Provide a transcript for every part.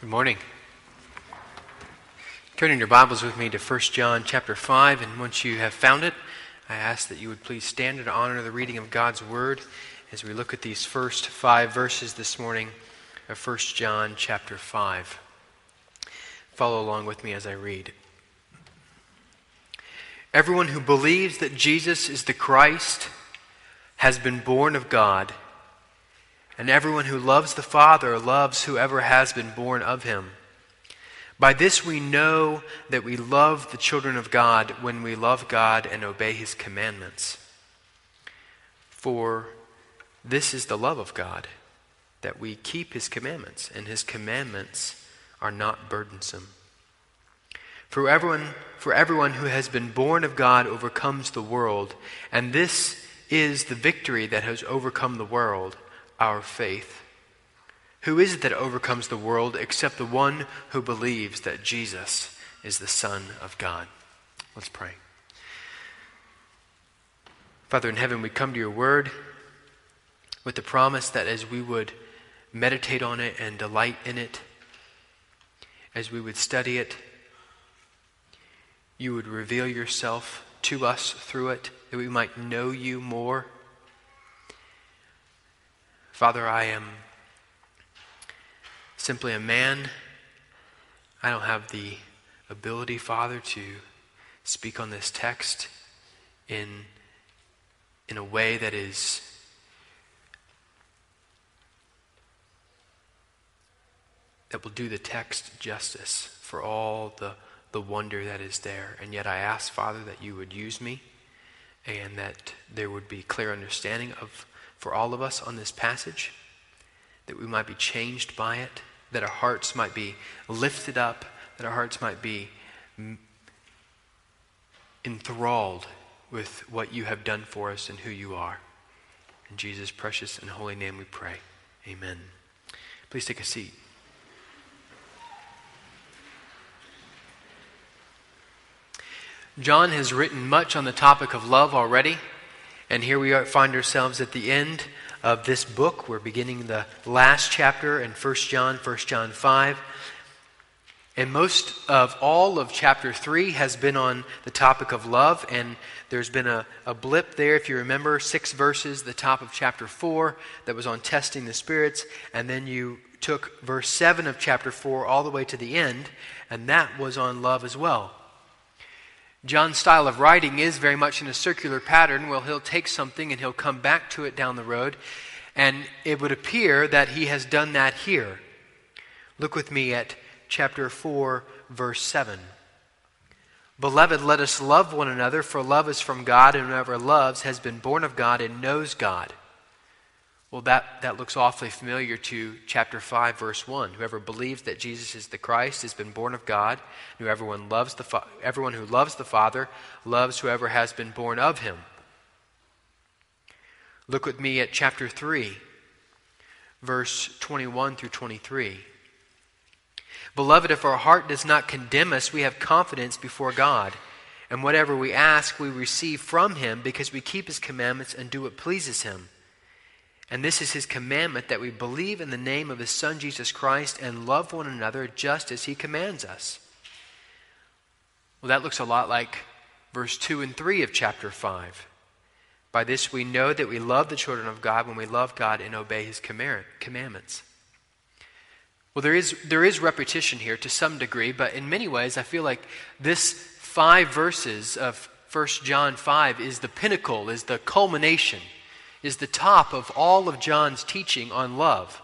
Good morning. Turn in your Bibles with me to 1 John chapter 5, and once you have found it, I ask that you would please stand in honor the reading of God's Word as we look at these first five verses this morning of 1 John chapter 5. Follow along with me as I read. Everyone who believes that Jesus is the Christ has been born of God. And everyone who loves the Father loves whoever has been born of him. By this we know that we love the children of God when we love God and obey his commandments. For this is the love of God, that we keep his commandments, and his commandments are not burdensome. For everyone, for everyone who has been born of God overcomes the world, and this is the victory that has overcome the world our faith. Who is it that overcomes the world except the one who believes that Jesus is the Son of God? Let's pray. Father in heaven, we come to your word with the promise that as we would meditate on it and delight in it, as we would study it, you would reveal yourself to us through it, that we might know you more Father, I am simply a man. I don't have the ability, Father, to speak on this text in, in a way that is that will do the text justice for all the, the wonder that is there. And yet I ask, Father, that you would use me and that there would be clear understanding of for all of us on this passage, that we might be changed by it, that our hearts might be lifted up, that our hearts might be enthralled with what you have done for us and who you are. In Jesus' precious and holy name we pray. Amen. Please take a seat. John has written much on the topic of love already. And here we are, find ourselves at the end of this book. We're beginning the last chapter in 1 John, 1 John 5. And most of all of chapter 3 has been on the topic of love. And there's been a, a blip there, if you remember, six verses, the top of chapter 4, that was on testing the spirits. And then you took verse 7 of chapter 4 all the way to the end, and that was on love as well. John's style of writing is very much in a circular pattern Well, he'll take something and he'll come back to it down the road. And it would appear that he has done that here. Look with me at chapter 4, verse 7. Beloved, let us love one another, for love is from God, and whoever loves has been born of God and knows God. Well, that, that looks awfully familiar to chapter 5, verse 1. Whoever believes that Jesus is the Christ has been born of God. And everyone, loves the fa- everyone who loves the Father loves whoever has been born of him. Look with me at chapter 3, verse 21 through 23. Beloved, if our heart does not condemn us, we have confidence before God. And whatever we ask, we receive from him because we keep his commandments and do what pleases him. And this is his commandment that we believe in the name of his Son Jesus Christ and love one another just as he commands us. Well, that looks a lot like verse 2 and 3 of chapter 5. By this we know that we love the children of God when we love God and obey his commandments. Well, there is, there is repetition here to some degree, but in many ways, I feel like this five verses of 1 John 5 is the pinnacle, is the culmination is the top of all of John's teaching on love.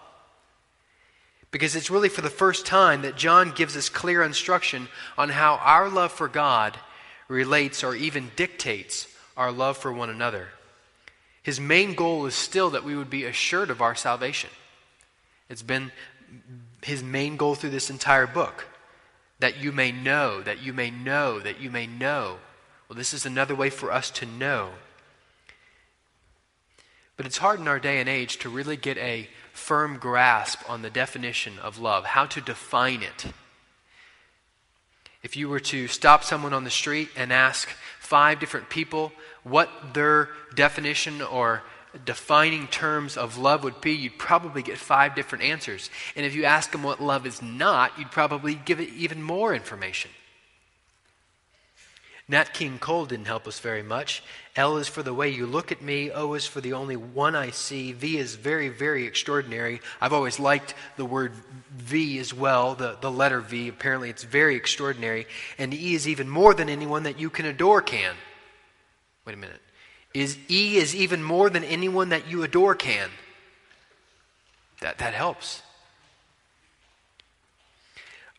Because it's really for the first time that John gives us clear instruction on how our love for God relates or even dictates our love for one another. His main goal is still that we would be assured of our salvation. It's been his main goal through this entire book that you may know, that you may know, that you may know. Well, this is another way for us to know but it's hard in our day and age to really get a firm grasp on the definition of love, how to define it. If you were to stop someone on the street and ask five different people what their definition or defining terms of love would be, you'd probably get five different answers. And if you ask them what love is not, you'd probably give it even more information. Nat King Cole didn't help us very much. L is for the way you look at me. O is for the only one I see. V is very, very extraordinary. I've always liked the word V as well, the, the letter V. Apparently, it's very extraordinary. And E is even more than anyone that you can adore can. Wait a minute. Is E is even more than anyone that you adore can. That, that helps.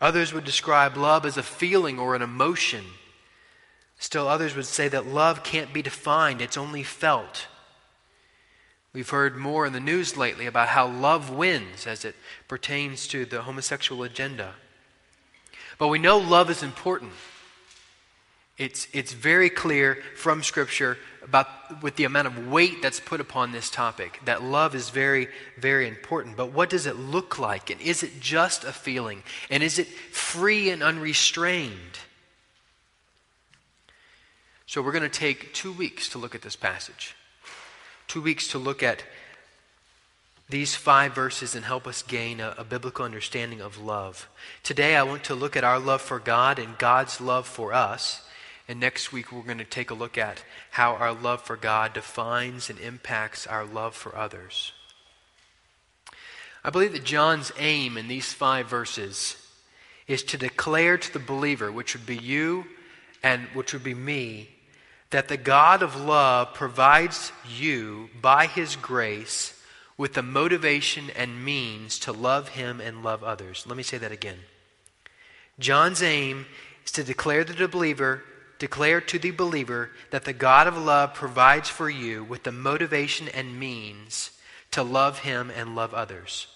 Others would describe love as a feeling or an emotion. Still, others would say that love can't be defined, it's only felt. We've heard more in the news lately about how love wins as it pertains to the homosexual agenda. But we know love is important. It's, it's very clear from Scripture about with the amount of weight that's put upon this topic that love is very, very important. But what does it look like? And is it just a feeling? And is it free and unrestrained? So we're going to take two weeks to look at this passage. Two weeks to look at these five verses and help us gain a, a, biblical understanding of love. Today, I want to look at our love for God and God's love for us. And next week, we're going to take a look at how our love for God defines and impacts our love for others. I believe that John's aim in these five verses is to declare to the believer, which would be you and which would be me, that the God of love provides you by his grace with the motivation and means to love him and love others. Let me say that again. John's aim is to declare to the believer, declare to the believer that the God of love provides for you with the motivation and means to love him and love others.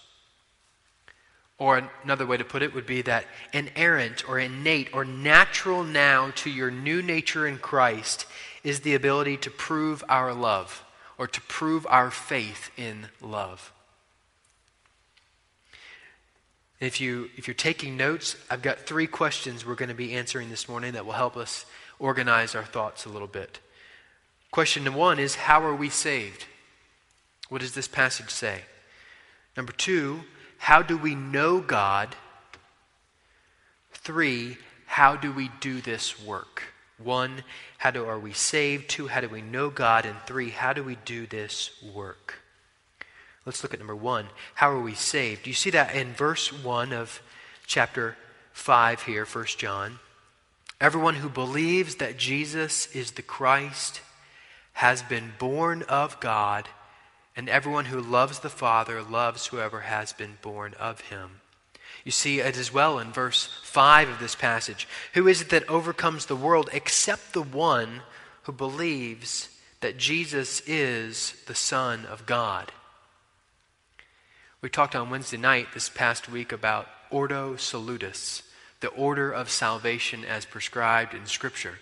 Or another way to put it would be that inerrant or innate or natural now to your new nature in Christ is the ability to prove our love or to prove our faith in love. If, you, if you're taking notes, I've got three questions we're going to be answering this morning that will help us organize our thoughts a little bit. Question number one is How are we saved? What does this passage say? Number two, how do we know God? Three, how do we do this work? One, how do, are we saved? Two, how do we know God? And three, how do we do this work? Let's look at number one. How are we saved? Do you see that in verse 1 of chapter 5 here, 1 John? Everyone who believes that Jesus is the Christ has been born of God, and everyone who loves the Father loves whoever has been born of him. You see it as well in verse 5 of this passage. Who is it that overcomes the world except the one who believes that Jesus is the Son of God? We talked on Wednesday night this past week about Ordo Salutis, the order of salvation as prescribed in Scripture.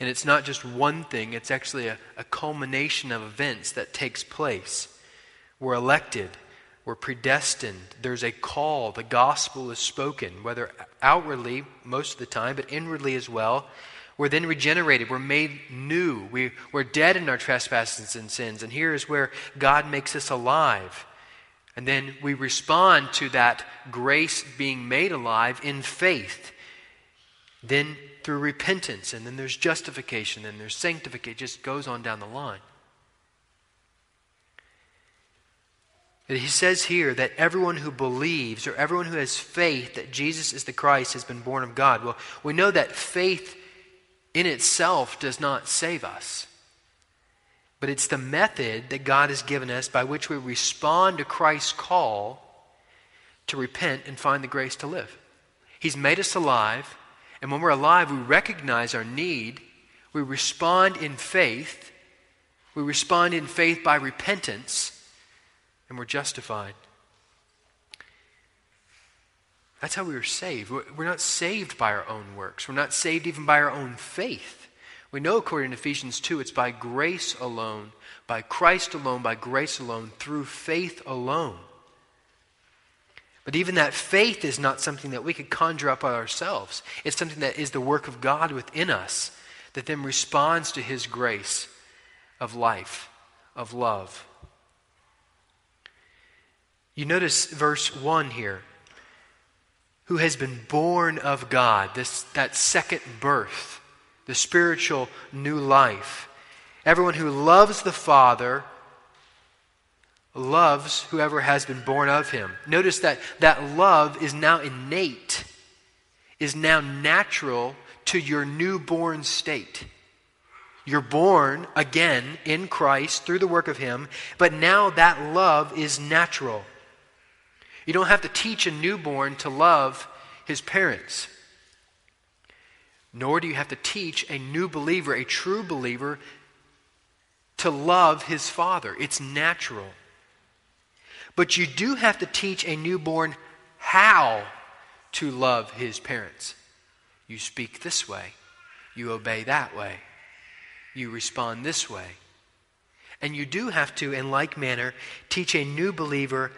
And it's not just one thing, it's actually a, a culmination of events that takes place. We're elected we're predestined. There's a call. The gospel is spoken, whether outwardly, most of the time, but inwardly as well. We're then regenerated. We're made new. We, we're dead in our trespasses and sins. And here is where God makes us alive. And then we respond to that grace being made alive in faith. Then through repentance. And then there's justification. And there's sanctification. It just goes on down the line. He says here that everyone who believes or everyone who has faith that Jesus is the Christ has been born of God. Well, we know that faith in itself does not save us. But it's the method that God has given us by which we respond to Christ's call to repent and find the grace to live. He's made us alive, and when we're alive, we recognize our need. We respond in faith. We respond in faith by repentance and we're justified. That's how we were saved. We're not saved by our own works. We're not saved even by our own faith. We know, according to Ephesians 2, it's by grace alone, by Christ alone, by grace alone, through faith alone. But even that faith is not something that we could conjure up by ourselves. It's something that is the work of God within us that then responds to His grace of life, of love, You notice verse 1 here. Who has been born of God, this, that second birth, the spiritual new life. Everyone who loves the Father loves whoever has been born of him. Notice that that love is now innate, is now natural to your newborn state. You're born again in Christ through the work of Him, but now that love is natural. You don't have to teach a newborn to love his parents, nor do you have to teach a new believer, a true believer, to love his father. It's natural. But you do have to teach a newborn how to love his parents. You speak this way, you obey that way you respond this way. And you do have to, in like manner, teach a new believer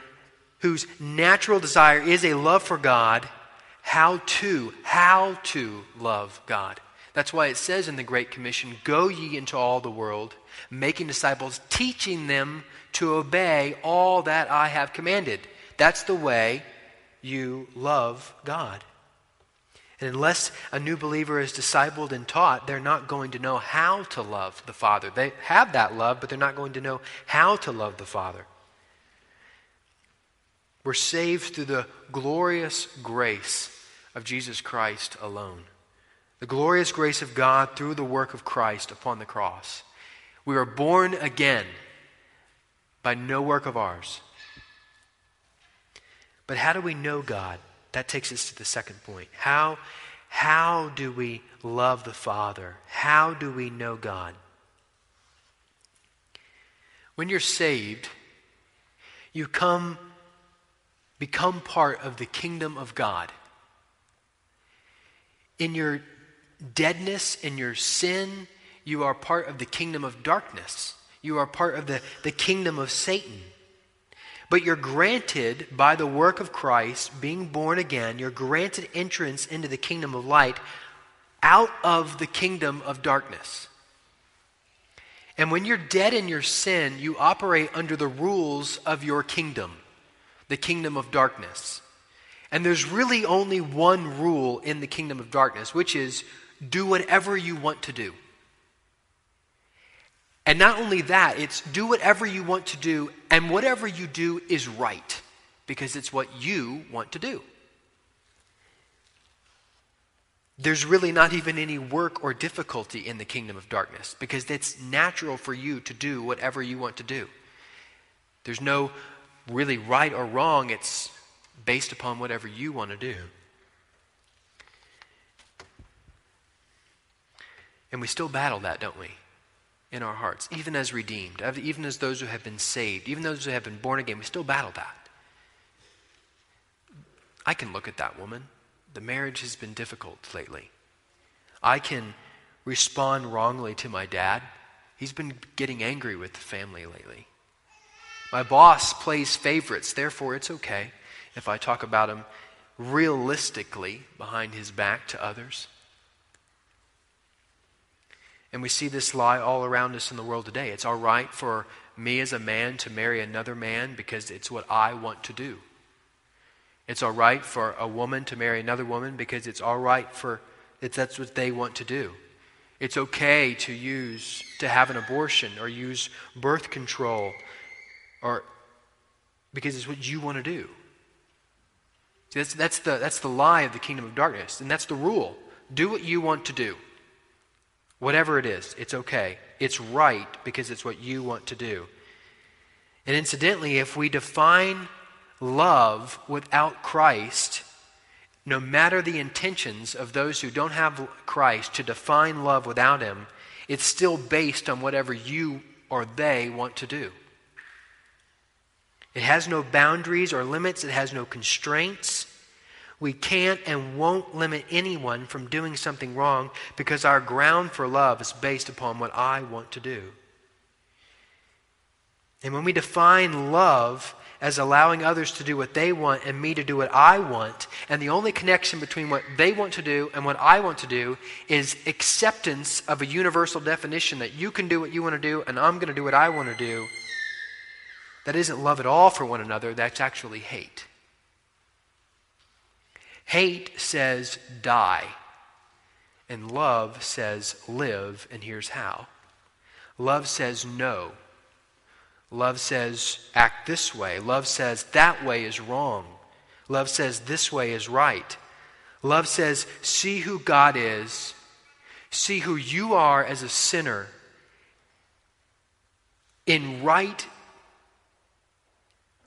whose natural desire is a love for God how to, how to love God. That's why it says in the Great Commission, Go ye into all the world, making disciples, teaching them to obey all that I have commanded. That's the way you love God. And unless a new believer is discipled and taught, they're not going to know how to love the Father. They have that love, but they're not going to know how to love the Father. We're saved through the glorious grace of Jesus Christ alone. The glorious grace of God through the work of Christ upon the cross. We are born again by no work of ours. But how do we know God? That takes us to the second point. How, how do we love the Father? How do we know God? When you're saved, you come become part of the kingdom of God. In your deadness, in your sin, you are part of the kingdom of darkness. You are part of the, the kingdom of Satan. But you're granted, by the work of Christ, being born again, you're granted entrance into the kingdom of light out of the kingdom of darkness. And when you're dead in your sin, you operate under the rules of your kingdom, the kingdom of darkness. And there's really only one rule in the kingdom of darkness, which is do whatever you want to do. And not only that, it's do whatever you want to do, and whatever you do is right, because it's what you want to do. There's really not even any work or difficulty in the kingdom of darkness, because it's natural for you to do whatever you want to do. There's no really right or wrong, it's based upon whatever you want to do. And we still battle that, don't we? in our hearts, even as redeemed, even as those who have been saved, even those who have been born again, we still battle that. I can look at that woman. The marriage has been difficult lately. I can respond wrongly to my dad. He's been getting angry with the family lately. My boss plays favorites, therefore, it's okay if I talk about him realistically behind his back to others. And we see this lie all around us in the world today. It's all right for me as a man to marry another man because it's what I want to do. It's all right for a woman to marry another woman because it's all right for that's what they want to do. It's okay to use to have an abortion or use birth control or because it's what you want to do. See, that's, that's, the, that's the lie of the kingdom of darkness, and that's the rule. Do what you want to do. Whatever it is, it's okay. It's right because it's what you want to do. And incidentally, if we define love without Christ, no matter the intentions of those who don't have Christ to define love without Him, it's still based on whatever you or they want to do. It has no boundaries or limits, it has no constraints. We can't and won't limit anyone from doing something wrong because our ground for love is based upon what I want to do. And when we define love as allowing others to do what they want and me to do what I want, and the only connection between what they want to do and what I want to do is acceptance of a universal definition that you can do what you want to do and I'm going to do what I want to do, That isn't love at all for one another, that's actually hate. Hate says die, and love says live, and here's how. Love says no. Love says act this way. Love says that way is wrong. Love says this way is right. Love says see who God is, see who you are as a sinner in right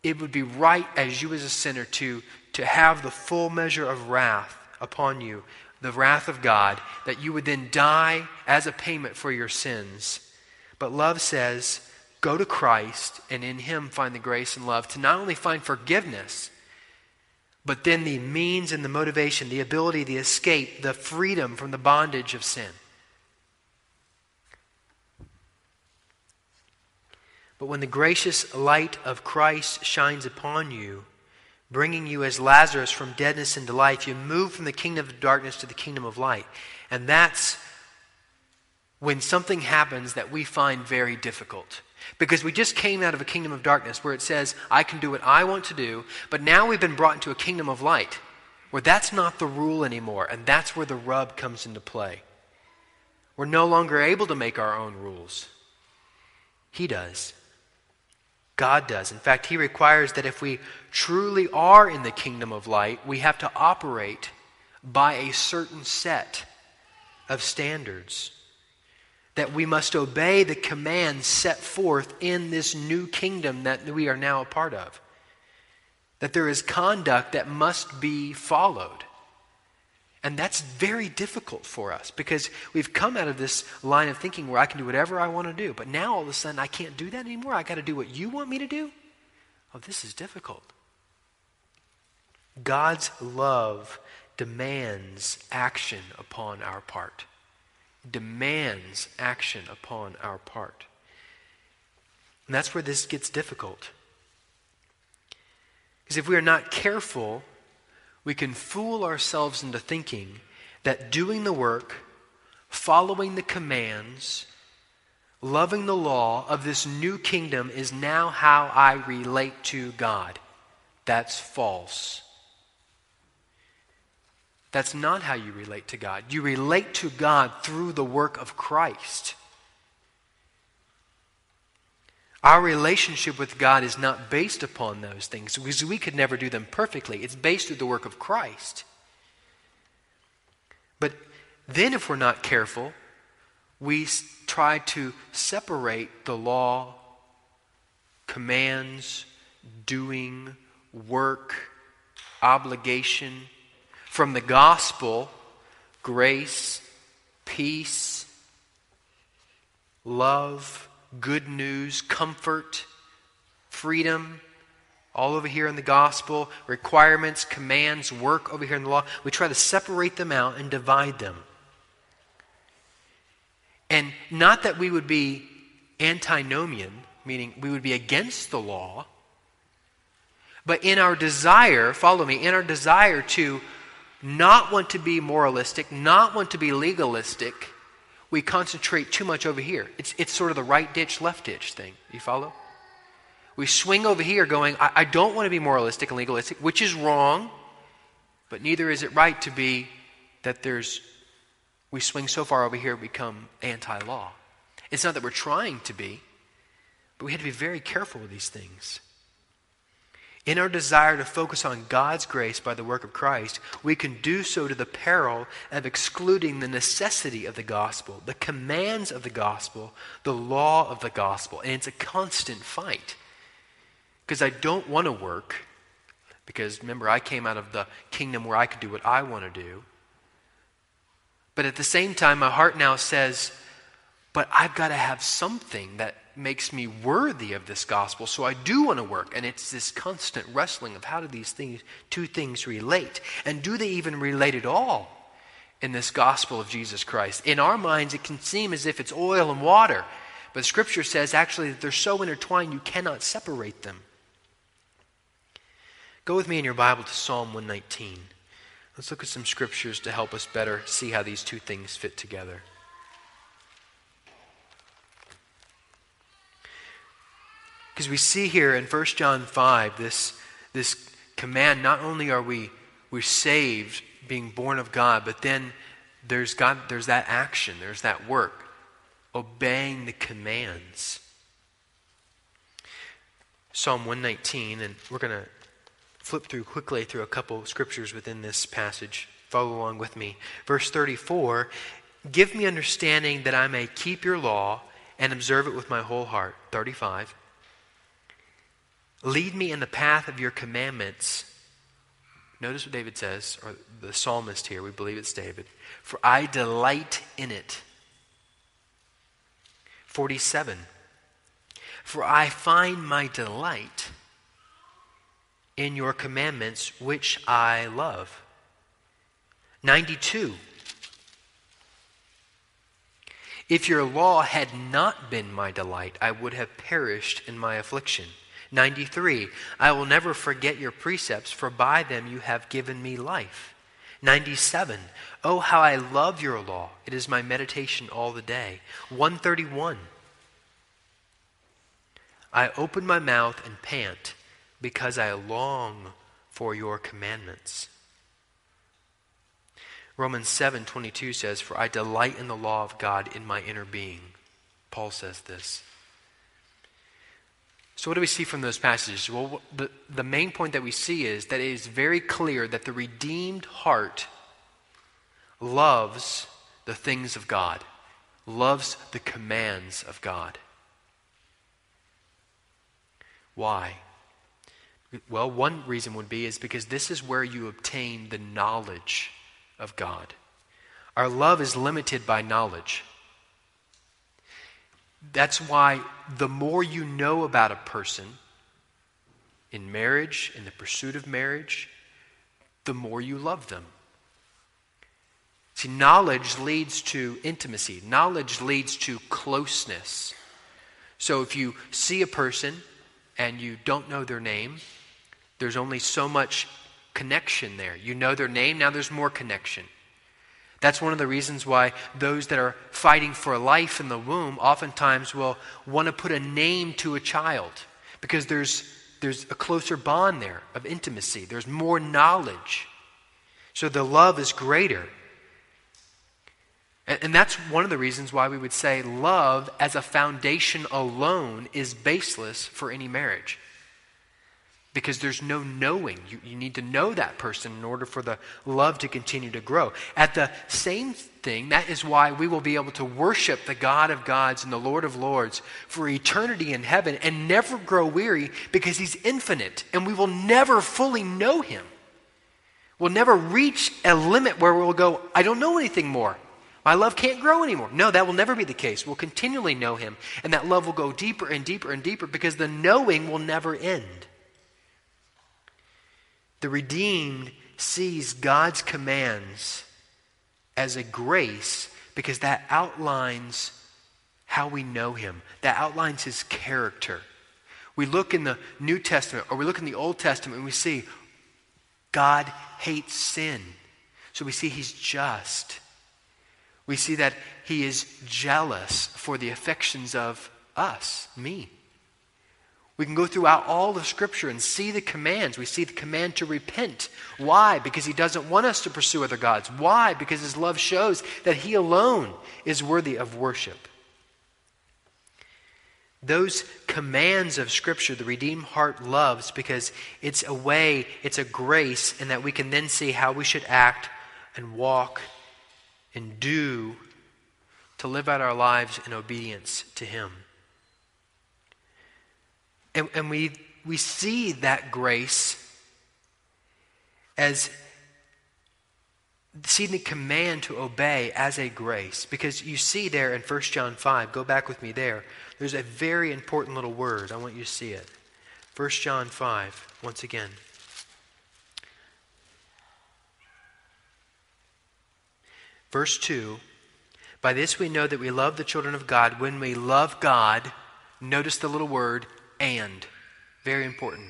it would be right as you as a sinner to, to have the full measure of wrath upon you, the wrath of God, that you would then die as a payment for your sins. But love says, go to Christ and in Him find the grace and love to not only find forgiveness, but then the means and the motivation, the ability, the escape, the freedom from the bondage of sin. But when the gracious light of Christ shines upon you, bringing you as Lazarus from deadness into life, you move from the kingdom of darkness to the kingdom of light. And that's when something happens that we find very difficult. Because we just came out of a kingdom of darkness where it says, I can do what I want to do, but now we've been brought into a kingdom of light where that's not the rule anymore, and that's where the rub comes into play. We're no longer able to make our own rules. He does. God does. In fact, He requires that if we truly are in the kingdom of light, we have to operate by a certain set of standards. That we must obey the commands set forth in this new kingdom that we are now a part of. That there is conduct that must be followed. And that's very difficult for us because we've come out of this line of thinking where I can do whatever I want to do. But now all of a sudden I can't do that anymore. I got to do what you want me to do. Oh, this is difficult. God's love demands action upon our part. Demands action upon our part. And that's where this gets difficult. Because if we are not careful, we can fool ourselves into thinking that doing the work, following the commands, loving the law of this new kingdom is now how I relate to God. That's false. That's not how you relate to God. You relate to God through the work of Christ. Our relationship with God is not based upon those things because we could never do them perfectly. It's based through the work of Christ. But then, if we're not careful, we try to separate the law, commands, doing, work, obligation from the gospel, grace, peace, love good news, comfort, freedom, all over here in the gospel, requirements, commands, work over here in the law. We try to separate them out and divide them. And not that we would be antinomian, meaning we would be against the law, but in our desire, follow me, in our desire to not want to be moralistic, not want to be legalistic, we concentrate too much over here. It's, it's sort of the right ditch, left ditch thing. You follow? We swing over here going, I, I don't want to be moralistic and legalistic, which is wrong, but neither is it right to be that there's, we swing so far over here, become anti law. It's not that we're trying to be, but we have to be very careful with these things. In our desire to focus on God's grace by the work of Christ, we can do so to the peril of excluding the necessity of the gospel, the commands of the gospel, the law of the gospel. And it's a constant fight. Because I don't want to work, because remember, I came out of the kingdom where I could do what I want to do. But at the same time, my heart now says, but I've got to have something that makes me worthy of this gospel. So I do want to work. And it's this constant wrestling of how do these things, two things relate? And do they even relate at all in this gospel of Jesus Christ? In our minds, it can seem as if it's oil and water. But Scripture says actually that they're so intertwined you cannot separate them. Go with me in your Bible to Psalm 119. Let's look at some scriptures to help us better see how these two things fit together. Because we see here in 1 John 5 this, this command not only are we we're saved being born of God, but then there's God there's that action, there's that work, obeying the commands. Psalm 119, and we're going to flip through quickly through a couple scriptures within this passage. Follow along with me. Verse 34 Give me understanding that I may keep your law and observe it with my whole heart. 35. Lead me in the path of your commandments. Notice what David says, or the psalmist here, we believe it's David. For I delight in it. 47. For I find my delight in your commandments, which I love. 92. If your law had not been my delight, I would have perished in my affliction. 93. I will never forget your precepts, for by them you have given me life. 97. Oh, how I love your law. It is my meditation all the day. 131. I open my mouth and pant because I long for your commandments. Romans 7:22 says, "For I delight in the law of God in my inner being." Paul says this. So what do we see from those passages? Well, the, the main point that we see is that it is very clear that the redeemed heart loves the things of God, loves the commands of God. Why? Well, one reason would be is because this is where you obtain the knowledge of God. Our love is limited by knowledge. That's why the more you know about a person in marriage, in the pursuit of marriage, the more you love them. See, knowledge leads to intimacy, knowledge leads to closeness. So if you see a person and you don't know their name, there's only so much connection there. You know their name, now there's more connection. That's one of the reasons why those that are fighting for life in the womb oftentimes will want to put a name to a child because there's, there's a closer bond there of intimacy, there's more knowledge. So the love is greater. And, and that's one of the reasons why we would say love as a foundation alone is baseless for any marriage because there's no knowing. You, you need to know that person in order for the love to continue to grow. At the same thing, that is why we will be able to worship the God of gods and the Lord of lords for eternity in heaven and never grow weary because he's infinite and we will never fully know him. We'll never reach a limit where we'll go, I don't know anything more. My love can't grow anymore. No, that will never be the case. We'll continually know him, and that love will go deeper and deeper and deeper because the knowing will never end. The redeemed sees God's commands as a grace because that outlines how we know him. That outlines his character. We look in the New Testament or we look in the Old Testament and we see God hates sin. So we see he's just. We see that he is jealous for the affections of us, me. We can go throughout all the scripture and see the commands. We see the command to repent. Why? Because he doesn't want us to pursue other gods. Why? Because his love shows that he alone is worthy of worship. Those commands of Scripture, the redeemed heart loves because it's a way, it's a grace, and that we can then see how we should act and walk and do to live out our lives in obedience to Him. And, and we, we see that grace as seeing the command to obey as a grace. Because you see there in 1 John 5, go back with me there, there's a very important little word. I want you to see it. 1 John 5, once again. Verse 2 By this we know that we love the children of God when we love God. Notice the little word, and. Very important.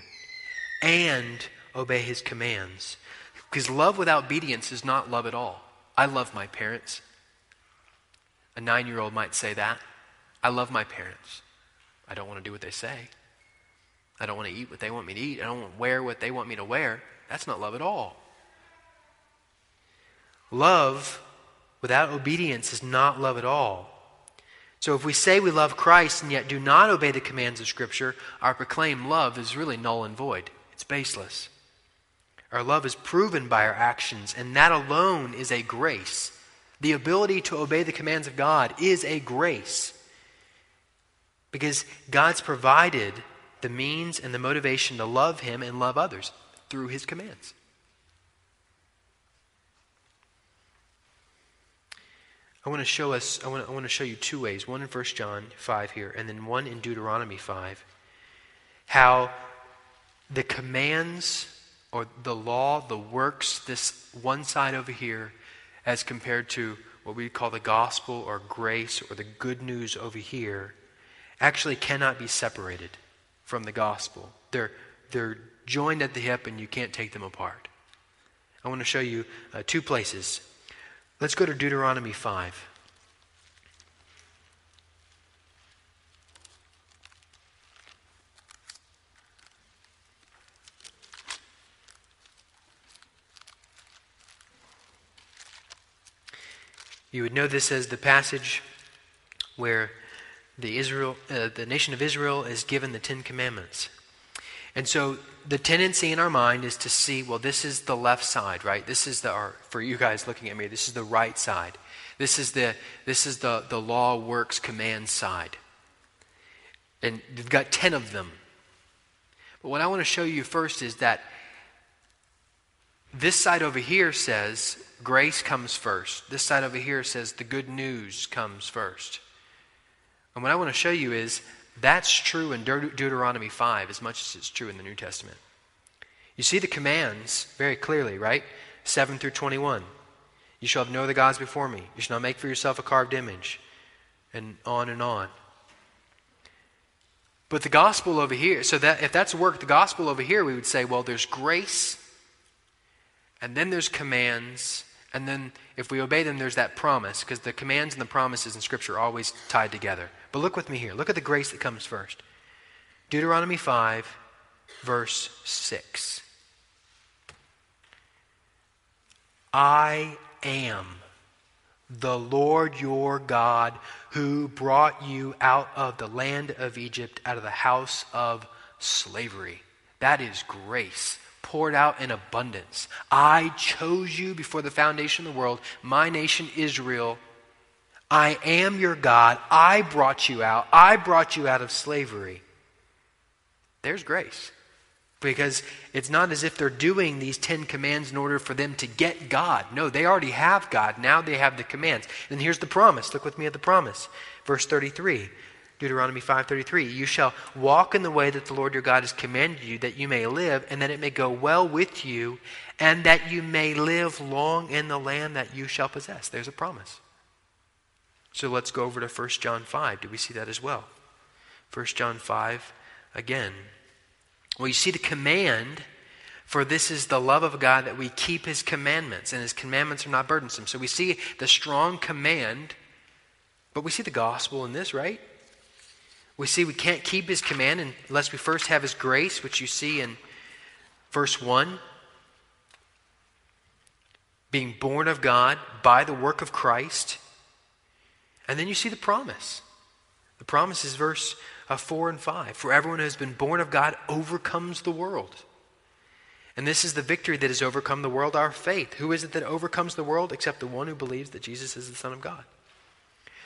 And obey his commands. Because love without obedience is not love at all. I love my parents. A nine year old might say that. I love my parents. I don't want to do what they say. I don't want to eat what they want me to eat. I don't want to wear what they want me to wear. That's not love at all. Love without obedience is not love at all. So if we say we love Christ and yet do not obey the commands of Scripture, our proclaimed love is really null and void. It's baseless. Our love is proven by our actions, and that alone is a grace. The ability to obey the commands of God is a grace. Because God's provided the means and the motivation to love Him and love others through His commands. I want to show us, I want to, I want to show you two ways one in 1 John 5 here, and then one in Deuteronomy 5. How the commands or the law, the works, this one side over here, as compared to what we call the gospel or grace or the good news over here, actually cannot be separated from the gospel. They're, they're joined at the hip and you can't take them apart. I want to show you uh, two places. Let's go to Deuteronomy 5. You would know this as the passage where the Israel, uh, the nation of Israel is given the Ten Commandments. And so the tendency in our mind is to see, well, this is the left side, right? This is the, or for you guys looking at me, this is the right side. This is the, this is the, the law works command side. And you've got 10 of them. But what I want to show you first is that this side over here says grace comes first. This side over here says the good news comes first. And what I want to show you is that's true in Deut- Deuteronomy 5 as much as it's true in the New Testament. You see the commands very clearly, right? 7 through 21. You shall have no other gods before me. You shall not make for yourself a carved image. And on and on. But the gospel over here, so that if that's work, the gospel over here, we would say, well, there's grace, and then there's commands, and then if we obey them, there's that promise, because the commands and the promises in Scripture are always tied together. But look with me here. Look at the grace that comes first. Deuteronomy 5, verse 6. I am the Lord your God who brought you out of the land of Egypt, out of the house of slavery. That is grace poured out in abundance. I chose you before the foundation of the world, my nation Israel. I am your God. I brought you out. I brought you out of slavery. There's grace. Because it's not as if they're doing these Ten Commands in order for them to get God. No, they already have God. Now they have the commands. And here's the promise. Look with me at the promise. Verse 33 Deuteronomy 5:33, "You shall walk in the way that the Lord your God has commanded you that you may live and that it may go well with you and that you may live long in the land that you shall possess." There's a promise. So let's go over to 1 John 5. Do we see that as well? 1 John 5 again. Well, you see the command for this is the love of God that we keep his commandments, and his commandments are not burdensome. So we see the strong command, but we see the gospel in this, right? We see we can't keep his command unless we first have his grace, which you see in verse 1. Being born of God by the work of Christ. And then you see the promise. The promise is verse uh, 4 and 5. For everyone who has been born of God overcomes the world. And this is the victory that has overcome the world, our faith. Who is it that overcomes the world except the one who believes that Jesus is the Son of God?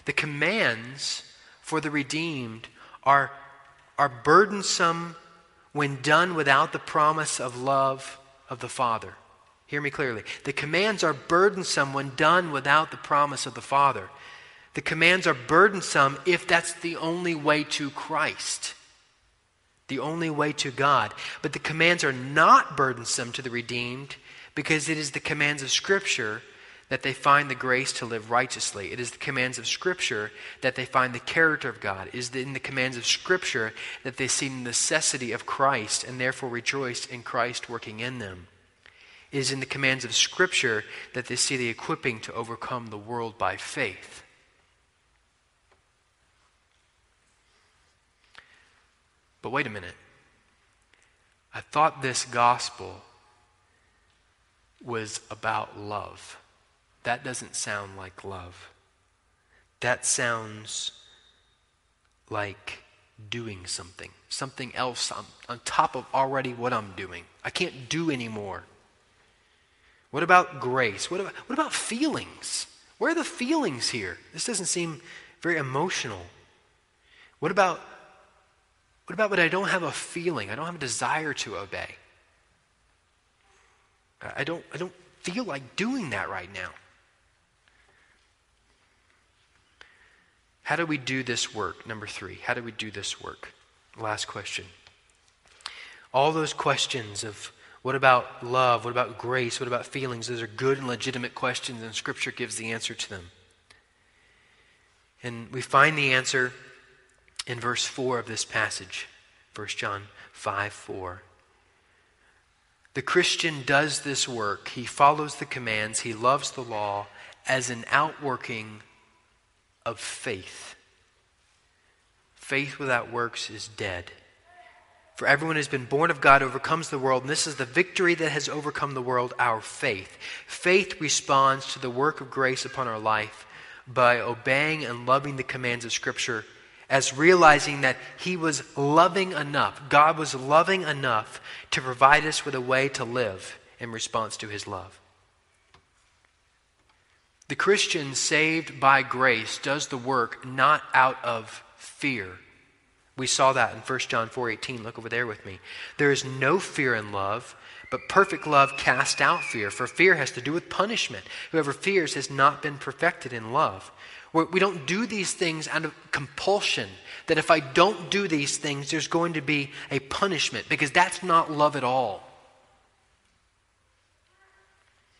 The commands for the redeemed are, are burdensome when done without the promise of love of the Father. Hear me clearly. The commands are burdensome when done without the promise of the Father. The commands are burdensome if that's the only way to Christ, the only way to God. But the commands are not burdensome to the redeemed because it is the commands of Scripture that they find the grace to live righteously. It is the commands of Scripture that they find the character of God. It is in the commands of Scripture that they see the necessity of Christ and therefore rejoice in Christ working in them. It is in the commands of Scripture that they see the equipping to overcome the world by faith. But wait a minute. I thought this gospel was about love. That doesn't sound like love. That sounds like doing something, something else on, on top of already what I'm doing. I can't do anymore. What about grace? What about, what about feelings? Where are the feelings here? This doesn't seem very emotional. What about what about when I don't have a feeling? I don't have a desire to obey. I don't, I don't feel like doing that right now. How do we do this work? Number three, how do we do this work? Last question. All those questions of what about love? What about grace? What about feelings? Those are good and legitimate questions, and Scripture gives the answer to them. And we find the answer in verse 4 of this passage, 1 John 5 4. The Christian does this work. He follows the commands, he loves the law as an outworking of faith. Faith without works is dead. For everyone who has been born of God overcomes the world, and this is the victory that has overcome the world, our faith. Faith responds to the work of grace upon our life by obeying and loving the commands of Scripture as realizing that He was loving enough, God was loving enough to provide us with a way to live in response to His love. The Christian saved by grace does the work not out of fear. We saw that in 1 John 4:18. Look over there with me. There is no fear in love, but perfect love casts out fear, for fear has to do with punishment. Whoever fears has not been perfected in love. We don't do these things out of compulsion, that if I don't do these things, there's going to be a punishment, because that's not love at all.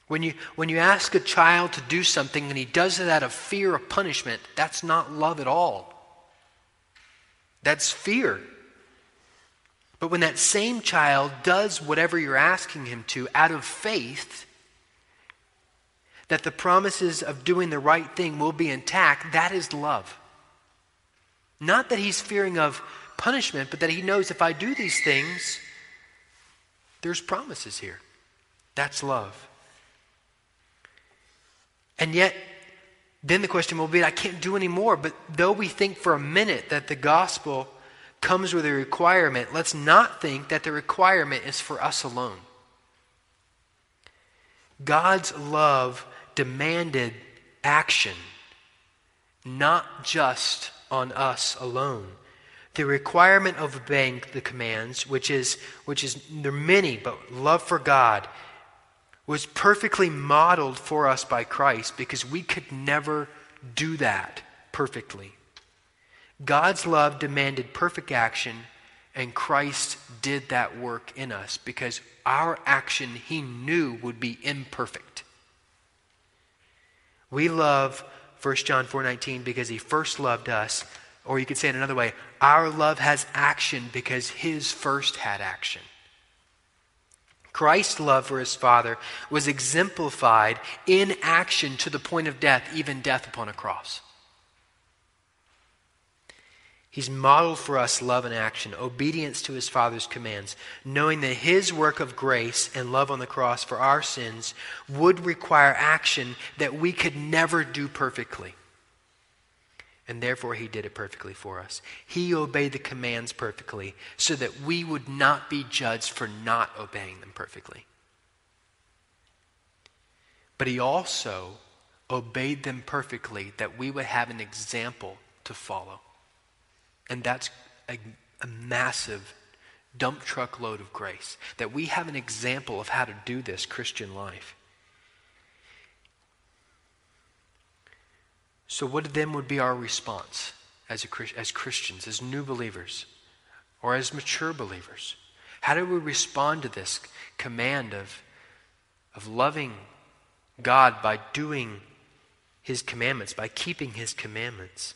When you, when you ask a child to do something and he does it out of fear of punishment, that's not love at all. That's fear. But when that same child does whatever you're asking him to out of faith, that the promises of doing the right thing will be intact, that is love. Not that he's fearing of punishment, but that he knows if I do these things, there's promises here. That's love. And yet, then the question will be I can't do any more. But though we think for a minute that the gospel comes with a requirement, let's not think that the requirement is for us alone. God's love demanded action, not just on us alone. The requirement of obeying the commands, which is, which is, there are many, but love for God, was perfectly modeled for us by Christ because we could never do that perfectly. God's love demanded perfect action, and Christ did that work in us because our action he knew would be imperfect. We love 1 John 4:19 because he first loved us, or you could say it another way, our love has action because his first had action. Christ's love for his Father was exemplified in action to the point of death, even death upon a cross. He's modeled for us love and action, obedience to his Father's commands, knowing that his work of grace and love on the cross for our sins would require action that we could never do perfectly. And therefore, he did it perfectly for us. He obeyed the commands perfectly so that we would not be judged for not obeying them perfectly. But he also obeyed them perfectly that we would have an example to follow. And that's a, a massive dump truck load of grace. That we have an example of how to do this Christian life. So, what then would be our response as, a, as Christians, as new believers, or as mature believers? How do we respond to this command of, of loving God by doing His commandments, by keeping His commandments?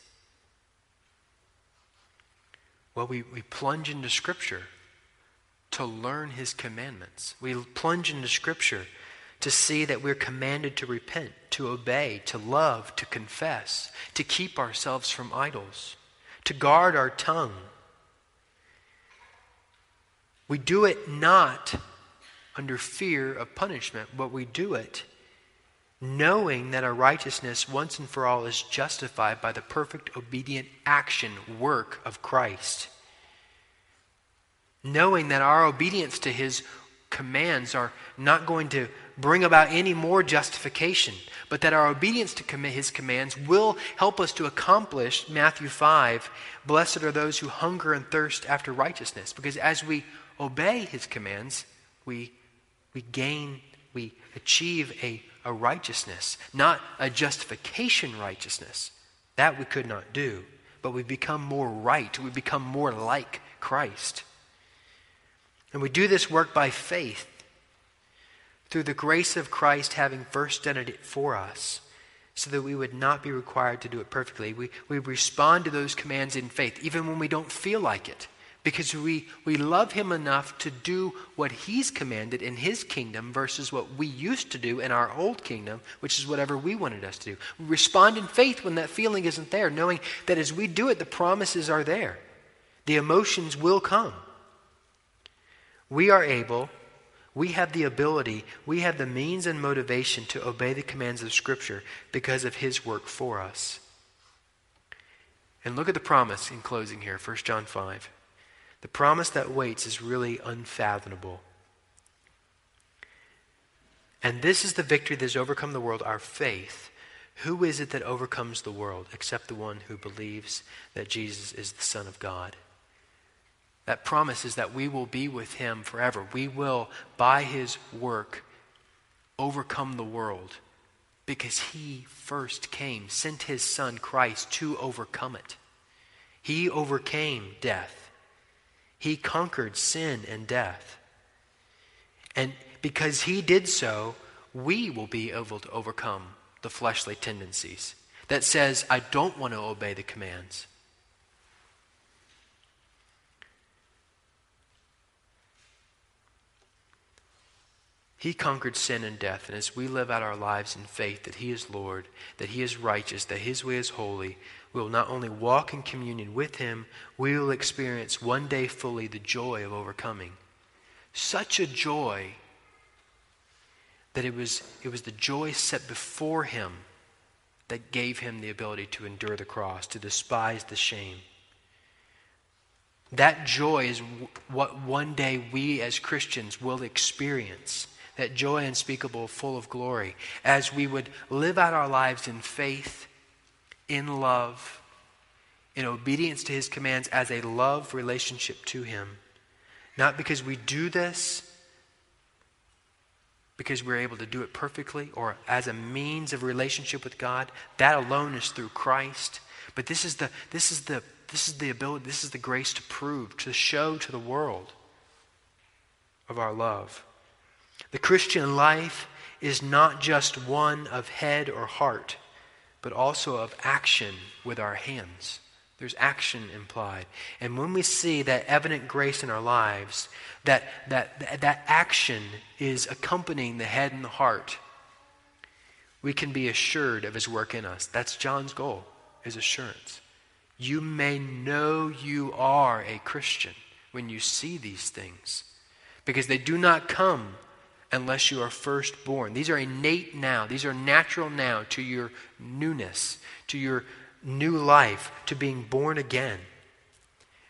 Well, we, we plunge into Scripture to learn His commandments. We plunge into Scripture to see that we're commanded to repent, to obey, to love, to confess, to keep ourselves from idols, to guard our tongue. We do it not under fear of punishment, but we do it knowing that our righteousness once and for all is justified by the perfect obedient action work of Christ. Knowing that our obedience to his commands are not going to bring about any more justification, but that our obedience to his commands will help us to accomplish Matthew 5 Blessed are those who hunger and thirst after righteousness. Because as we obey his commands, we, we gain, we achieve a a righteousness, not a justification righteousness. That we could not do. But we become more right. We become more like Christ. And we do this work by faith through the grace of Christ having first done it for us so that we would not be required to do it perfectly. We, we respond to those commands in faith, even when we don't feel like it because we, we love him enough to do what he's commanded in his kingdom versus what we used to do in our old kingdom, which is whatever we wanted us to do. We respond in faith when that feeling isn't there, knowing that as we do it, the promises are there. The emotions will come. We are able, we have the ability, we have the means and motivation to obey the commands of Scripture because of his work for us. And look at the promise in closing here, 1 John 5. The promise that waits is really unfathomable. And this is the victory that has overcome the world, our faith. Who is it that overcomes the world except the one who believes that Jesus is the Son of God? That promise is that we will be with him forever. We will, by his work, overcome the world because he first came, sent his Son Christ to overcome it. He overcame death. He conquered sin and death. And because he did so, we will be able to overcome the fleshly tendencies that says, I don't want to obey the commands. He conquered sin and death, and as we live out our lives in faith that He is Lord, that He is righteous, that His way is holy, we will not only walk in communion with Him, we will experience one day fully the joy of overcoming. Such a joy that it was, it was the joy set before Him that gave Him the ability to endure the cross, to despise the shame. That joy is what one day we as Christians will experience. That joy unspeakable, full of glory, as we would live out our lives in faith in love, in obedience to his commands as a love relationship to him. Not because we do this because we're able to do it perfectly or as a means of relationship with God. That alone is through Christ. But this is the this is the this is the ability, this is the grace to prove, to show to the world of our love. The Christian life is not just one of head or heart but also of action with our hands. There's action implied. And when we see that evident grace in our lives, that, that, that action is accompanying the head and the heart, we can be assured of his work in us. That's John's goal, is assurance. You may know you are a Christian when you see these things, because they do not come unless you are first born. These are innate now, these are natural now to your newness, to your new life, to being born again.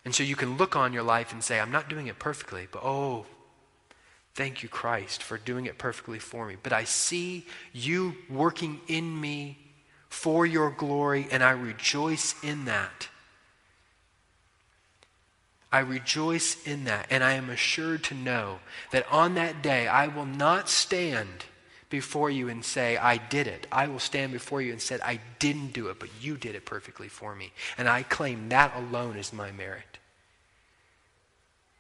And so you can look on your life and say, I'm not doing it perfectly, but oh, thank you, Christ, for doing it perfectly for me. But I see you working in me for your glory, and I rejoice in that. I rejoice in that, and I am assured to know that on that day I will not stand before you and say, I did it. I will stand before you and say, I didn't do it, but you did it perfectly for me. And I claim that alone is my merit.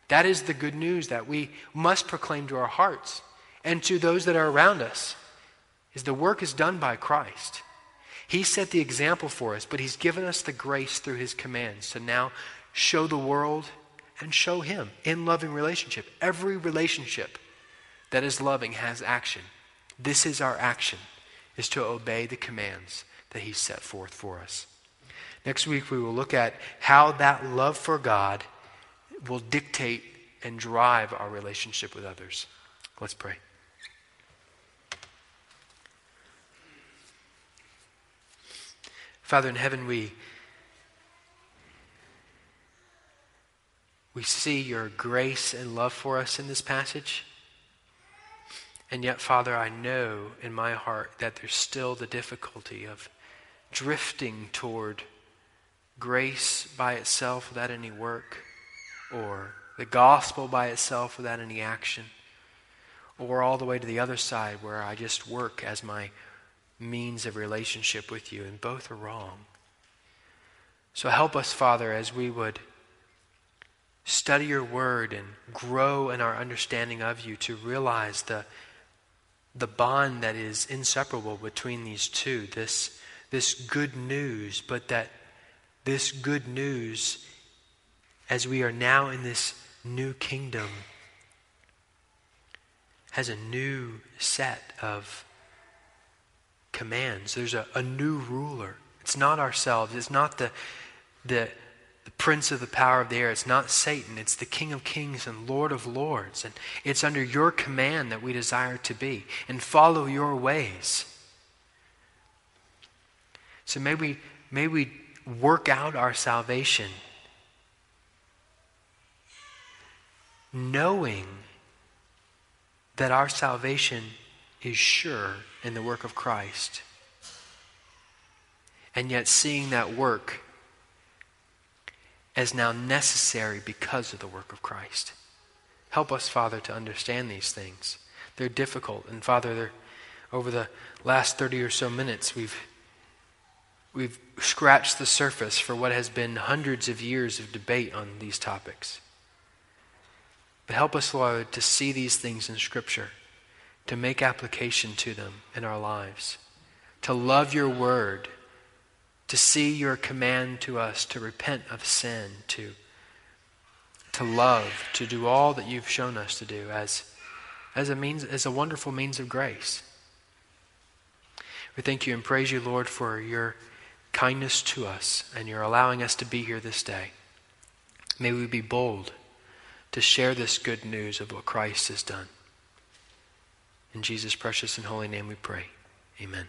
That is the good news that we must proclaim to our hearts and to those that are around us is the work is done by Christ. He set the example for us, but he's given us the grace through his commands to now show the world and show Him in loving relationship. Every relationship that is loving has action. This is our action, is to obey the commands that He set forth for us. Next week, we will look at how that love for God will dictate and drive our relationship with others. Let's pray. Father in heaven, we, we see your grace and love for us in this passage. And yet, Father, I know in my heart that there's still the difficulty of drifting toward grace by itself without any work, or the gospel by itself without any action, or all the way to the other side where I just work as my means of relationship with you, and both are wrong. So help us, Father, as we would study your word and grow in our understanding of you to realize the the bond that is inseparable between these two, this, this good news, but that this good news, as we are now in this new kingdom, has a new set of commands. There's a, a new ruler. It's not ourselves. It's not the, the, prince of the power of the air. It's not Satan. It's the King of kings and Lord of lords. And it's under your command that we desire to be and follow your ways. So may we, may we work out our salvation knowing that our salvation is sure in the work of Christ. And yet seeing that work as now necessary because of the work of Christ. Help us, Father, to understand these things. They're difficult. And Father, over the last 30 or so minutes, we've, we've scratched the surface for what has been hundreds of years of debate on these topics. But help us, Lord, to see these things in Scripture, to make application to them in our lives, to love your word to see your command to us to repent of sin, to, to love, to do all that you've shown us to do as, as, a means, as a wonderful means of grace. We thank you and praise you, Lord, for your kindness to us and your allowing us to be here this day. May we be bold to share this good news of what Christ has done. In Jesus' precious and holy name we pray. Amen.